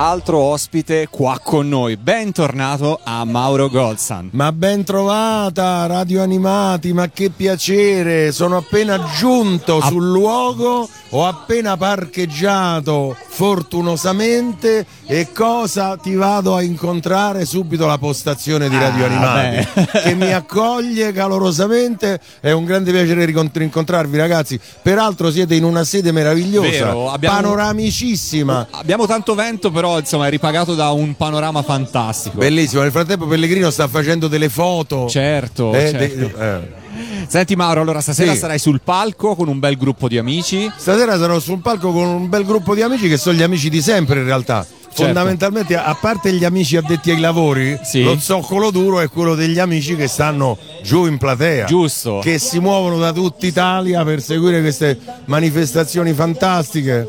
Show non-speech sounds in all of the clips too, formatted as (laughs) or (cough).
altro ospite qua con noi. Bentornato a Mauro Golzan. Ma ben trovata, Radio Animati, ma che piacere! Sono appena giunto sul luogo, ho appena parcheggiato fortunosamente e cosa ti vado a incontrare? Subito la postazione di Radio Ah, Animati beh. (laughs) che mi accoglie calorosamente. È un grande piacere rincontrarvi, ragazzi. Peraltro siete in una sede meravigliosa, Vero, abbiamo- panoramicissima. Abbiamo tanto vento, però insomma è ripagato da un panorama fantastico. Bellissimo, nel frattempo Pellegrino sta facendo delle foto. Certo, Eh, certo. de- eh. Senti Mauro, allora stasera Sì. sarai sul palco con un bel gruppo di amici. Stasera sarò sul palco con un bel gruppo di amici che sono gli amici di sempre in realtà. Fondamentalmente, a parte gli amici addetti ai lavori, Sì. lo zoccolo duro è quello degli amici che stanno giù in platea. Giusto. Che si muovono da tutta Italia per seguire queste manifestazioni fantastiche.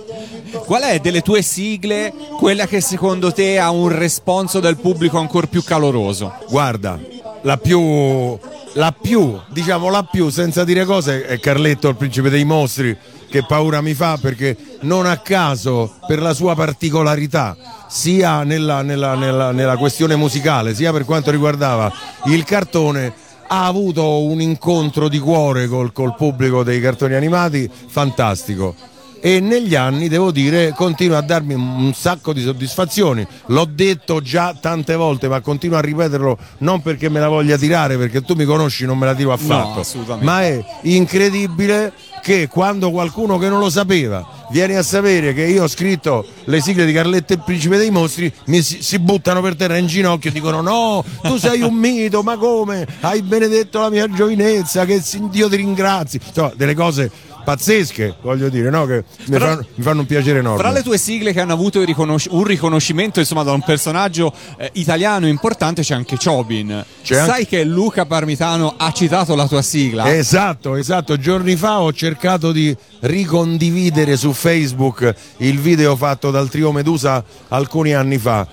Qual è delle tue sigle quella che secondo te ha un responso del pubblico ancora più caloroso? Guarda, la più, la più, diciamo la più, senza dire cose, è Carletto, il principe dei mostri, che paura mi fa perché non a caso, per la sua particolarità, sia nella, nella- nella- nella questione musicale, sia per quanto riguardava il cartone, ha avuto un incontro di cuore col, col pubblico dei cartoni animati fantastico e negli anni devo dire continua a darmi un sacco di soddisfazioni. L'ho detto già tante volte ma continuo a ripeterlo non perché me la voglia tirare perché tu mi conosci non me la tiro affatto. Assolutamente. ma è incredibile che quando qualcuno che non lo sapeva viene a sapere che io ho scritto le sigle di Carletto e il Principe dei Mostri mi si, si buttano per terra in ginocchio e dicono no tu sei un mito ma come? Hai benedetto la mia giovinezza che Dio ti ringrazi. Insomma delle cose pazzesche voglio dire no? che mi Fra- fanno, mi fanno un piacere enorme Fra le tue sigle che hanno avuto riconosci- un riconoscimento insomma, da un personaggio eh, italiano importante c'è anche Chobin. C'è Sai anche- che Luca Parmitano ha citato la tua sigla? Esatto, esatto. Giorni fa ho cercato di ricondividere su Facebook il video fatto dal trio Medusa alcuni anni fa.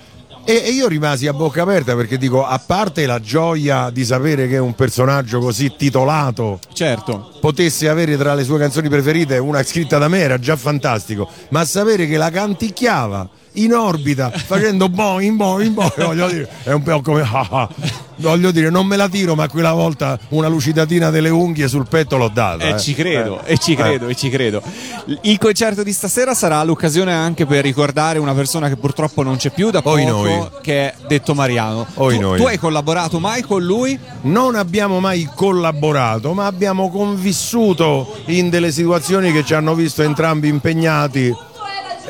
E, e io rimasi a bocca aperta perché dico, a parte la gioia di sapere che un personaggio così titolato Certo. potesse avere tra le sue canzoni preferite una scritta da me era già fantastico, ma sapere che la canticchiava in orbita facendo boing boing boing voglio dire è un po' come. (laughs) voglio dire non me la tiro ma quella volta una lucidatina delle unghie sul petto l'ho data E eh. ci credo, Eh. e ci credo, e ci credo. Il concerto di stasera sarà l'occasione anche per ricordare una persona che purtroppo non c'è più da poco, Oi noi. che è detto Mariano. Oi tu, noi. tu hai collaborato mai con lui? non abbiamo mai collaborato ma abbiamo convissuto in delle situazioni che ci hanno visto entrambi impegnati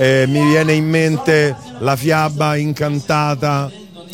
Eh, mi viene in mente la fiaba incantata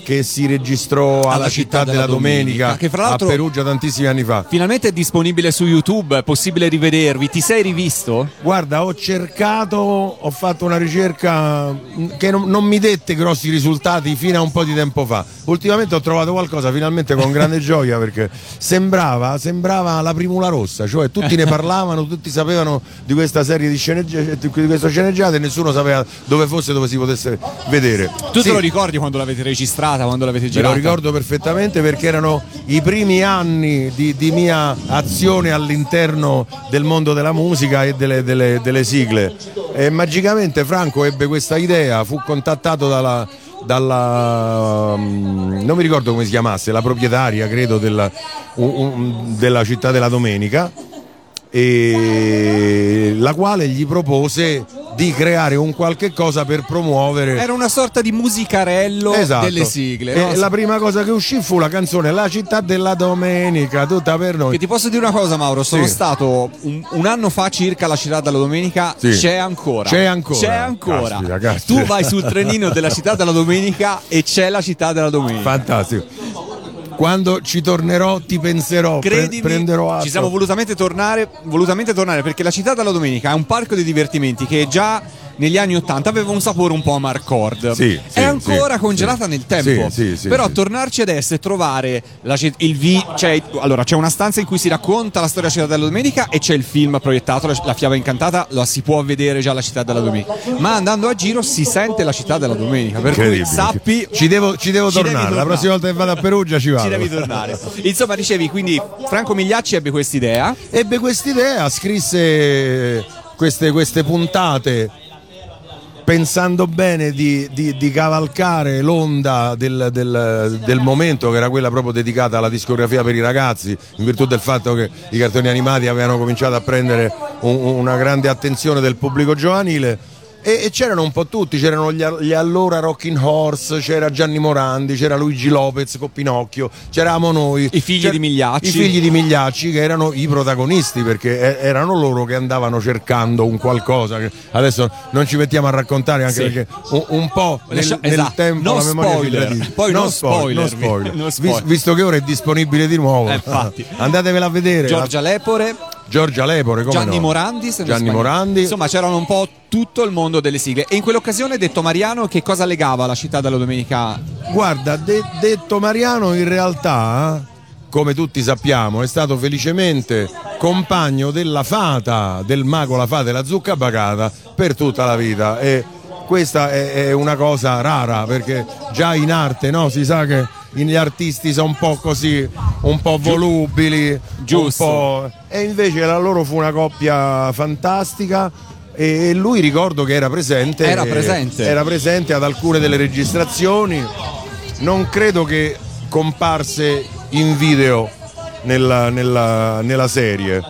che si registrò alla, città, della, domenica, che fra l'altro- a Perugia tantissimi anni fa Finalmente è disponibile su YouTube, è possibile rivedervi. Ti sei rivisto? Guarda, ho cercato, ho fatto una ricerca mh, che non, non mi dette grossi risultati fino a un po' di tempo fa. Ultimamente ho trovato qualcosa finalmente con grande (laughs) gioia perché sembrava, sembrava la primula rossa, cioè tutti ne parlavano, tutti sapevano di questa serie di sceneggiate, di sceneggiato e nessuno sapeva dove fosse, dove si potesse vedere. Tu Sì. te lo ricordi quando l'avete registrata, quando l'avete Me girata? lo ricordo perfettamente perché erano i primi anni di, di mia azione all'interno del mondo della musica e delle, delle- delle sigle. E magicamente Franco ebbe questa idea, fu contattato dalla, dalla, mm, non mi ricordo come si chiamasse, la proprietaria credo della, della città della domenica e la quale gli propose di creare un qualche cosa per promuovere Era una sorta di musicarello Esatto. delle sigle. E no? la prima cosa che uscì fu la canzone La città della domenica, tutta per noi. Che ti posso dire una cosa, Mauro? Sono Sì. stato un, un anno fa circa alla città della domenica. Sì. C'è ancora. C'è ancora. C'è ancora. Caspita, caspita. Tu vai sul trenino della città della domenica e c'è la città della domenica. Fantastico. Quando ci tornerò ti penserò, pre- Credimi, prenderò atto. ci siamo volutamente tornare, volutamente tornare perché la città della domenica è un parco di divertimenti che già negli anni 80 aveva un sapore un po' amarcord. Sì, sì, è ancora sì, congelata sì. nel tempo. Sì, sì, sì, Però sì. tornarci adesso e trovare la il vi- cioè, allora, c'è una stanza in cui si racconta la storia della città della domenica e c'è il film proiettato, la, la fiaba incantata, lo si può vedere già la città della domenica. Ma andando a giro si sente la città della domenica. Per cui sappi. Ci devo, ci devo Ci devi tornare. La tornare. prossima volta che vado a Perugia ci vado. Ci devi tornare. Insomma, dicevi, quindi Franco Migliacci ebbe quest'idea. Ebbe quest'idea, scrisse queste, queste puntate pensando bene di, di, di cavalcare l'onda del, del, del, momento che era quella proprio dedicata alla discografia per i ragazzi, in virtù del fatto che i cartoni animati avevano cominciato a prendere un, una grande attenzione del pubblico giovanile e, e c'erano un po' tutti, c'erano gli, gli, allora Rocking Horse, c'era Gianni Morandi, c'era Luigi Lopez con Pinocchio, c'eravamo noi. I figli di Migliacci. I figli di Migliacci che erano i protagonisti perché erano loro che andavano cercando un qualcosa. Adesso non ci mettiamo a raccontare anche sì. perché un, un po' nel, esatto. nel tempo non la memoria spoiler. Poi non, non spoiler. spoiler. Non spoiler. visto che ora è disponibile di nuovo. Eh, Andatevela a vedere. Giorgia Lepore. Giorgia Lepore, come Gianni no? Morandi, Gianni Morandi. Insomma, c'erano un po' tutto il mondo delle sigle. E in quell'occasione, detto Mariano, che cosa legava la città della domenica? Guarda, de- detto Mariano, in realtà, come tutti sappiamo, è stato felicemente compagno della fata, del mago la fata e la zucca bacata per tutta la vita. E questa è, è una cosa rara perché già in arte no? si sa che gli artisti sono un po' così, un po' volubili, giusto. Po'... e invece la loro fu una coppia fantastica e lui ricordo che era presente, era presente, era presente ad alcune delle registrazioni, non credo che comparse in video nella, nella, nella serie.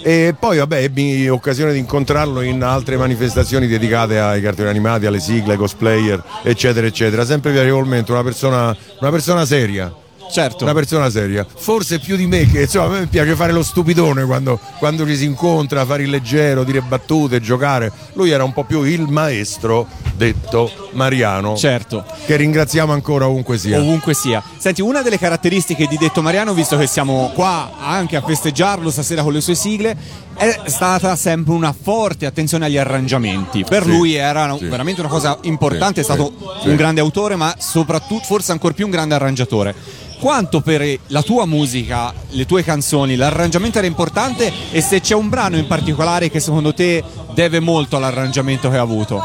E poi vabbè ebbi occasione di incontrarlo in altre manifestazioni dedicate ai cartoni animati, alle sigle, ai cosplayer, eccetera, eccetera. Sempre piacevolmente una persona, una persona seria certo. una persona seria. Forse più di me, che insomma a me piace fare lo stupidone quando, quando ci si incontra, fare il leggero, dire battute, giocare. Lui era un po' più il maestro, detto Mariano. Certo. Che ringraziamo ancora ovunque sia. Ovunque sia. Senti, una delle caratteristiche di detto Mariano, visto che siamo qua anche a festeggiarlo stasera con le sue sigle, è stata sempre una forte attenzione agli arrangiamenti. Per sì, lui era sì. veramente una cosa importante, sì, è stato un grande autore, ma soprattutto forse ancora più un grande arrangiatore quanto per la tua musica, le tue canzoni, l'arrangiamento era importante e se c'è un brano in particolare che secondo te deve molto all'arrangiamento che ha avuto?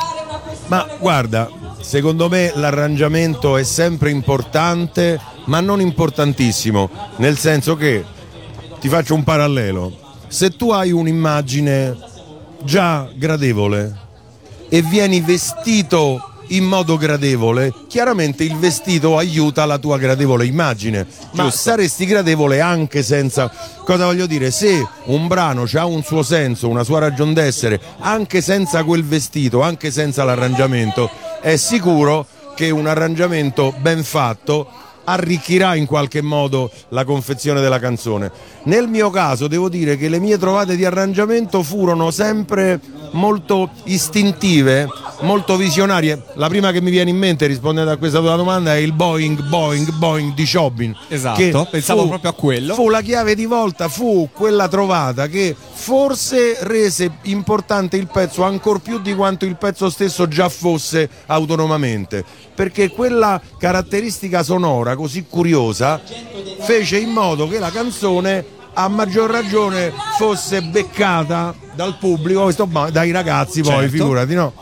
Ma guarda, secondo me l'arrangiamento è sempre importante, ma non importantissimo, nel senso che ti faccio un parallelo. Se tu hai un'immagine già gradevole e vieni vestito in modo gradevole, chiaramente il vestito aiuta la tua gradevole immagine, ma Giusto. saresti gradevole anche senza... Cosa voglio dire? Se un brano ha un suo senso, una sua ragion d'essere, anche senza quel vestito, anche senza l'arrangiamento, è sicuro che un arrangiamento ben fatto arricchirà in qualche modo la confezione della canzone. Nel mio caso devo dire che le mie trovate di arrangiamento furono sempre molto istintive, molto visionarie. La prima che mi viene in mente rispondendo a questa tua domanda è il Boeing, Boeing, Boeing di Chopin. Esatto, pensavo fu, proprio a quello. Fu la chiave di volta, fu quella trovata che forse rese importante il pezzo ancora più di quanto il pezzo stesso già fosse autonomamente, perché quella caratteristica sonora così curiosa fece in modo che la canzone a maggior ragione fosse beccata dal pubblico, dai ragazzi poi, certo. figurati, no?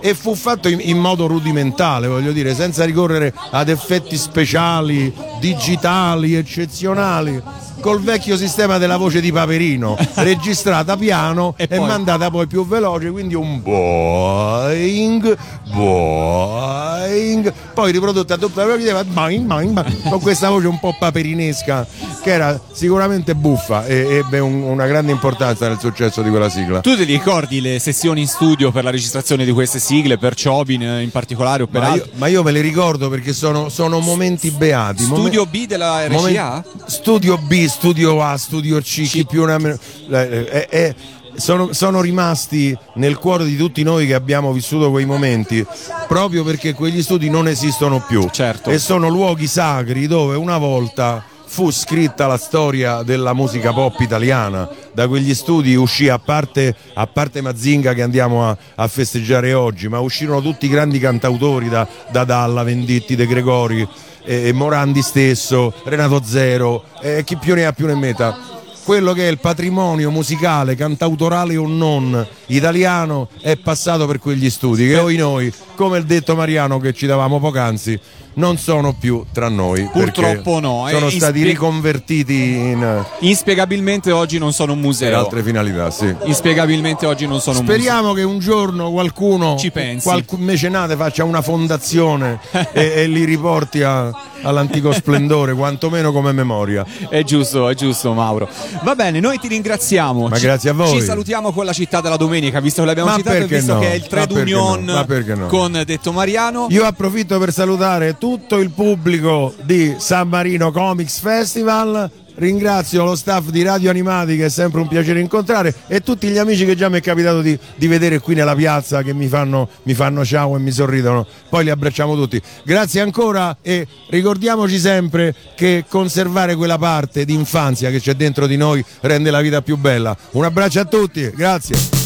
E fu fatto in, in, modo rudimentale, voglio dire, senza ricorrere ad effetti speciali, digitali, eccezionali col vecchio sistema della voce di Paperino, (laughs) registrata piano e, e mandata poi più veloce, quindi un boing, boing, poi riprodotta a doppia boing, con questa voce un po' paperinesca che era sicuramente buffa e ebbe un, una grande importanza nel successo di quella sigla. Tu ti ricordi le sessioni in studio per la registrazione di queste sigle, per Chobin in particolare o per ma? Io, ma io me le ricordo perché sono, sono momenti beati. Studio Momen- B della RCA? Moment- studio B, studio A, studio C, C. chi più una meno. Eh, eh, sono, sono, rimasti nel cuore di tutti noi che abbiamo vissuto quei momenti proprio perché quegli studi non esistono più certo. e sono luoghi sacri dove una volta fu scritta la storia della musica pop italiana. Da quegli studi uscì, a parte, a parte Mazinga che andiamo a, a, festeggiare oggi, ma uscirono tutti i grandi cantautori da, da Dalla, Venditti, De Gregori, eh, Morandi stesso, Renato Zero, eh, chi più ne ha più ne metta quello che è il patrimonio musicale, cantautorale o non, italiano è passato per quegli studi che noi, noi come il detto Mariano che ci davamo poc'anzi, non sono più tra noi. Purtroppo no. Sono eh, stati inspie- riconvertiti in, Inspiegabilmente oggi non sono un per museo. altre finalità, sì. Inspiegabilmente oggi non sono un Speriamo che un giorno qualcuno, Ci pensi. qualcun mecenate faccia una fondazione e, e li riporti a- all'antico splendore, quantomeno come memoria. museo. È giusto, è giusto, Mauro. Va bene, noi ti ringraziamo. Ma grazie a voi. Ci salutiamo con la città della domenica, visto che l'abbiamo Ma citato e visto no? che è il trade union no? No? con Detto Mariano. Io approfitto per salutare tutto il pubblico di San Marino Comics Festival. Ringrazio lo staff di Radio Animati che è sempre un piacere incontrare e tutti gli amici che già mi è capitato di, di vedere qui nella piazza che mi fanno, mi fanno ciao e mi sorridono. Poi li abbracciamo tutti. Grazie ancora e ricordiamoci sempre che conservare quella parte di infanzia che c'è dentro di noi rende la vita più bella. Un abbraccio a tutti, grazie.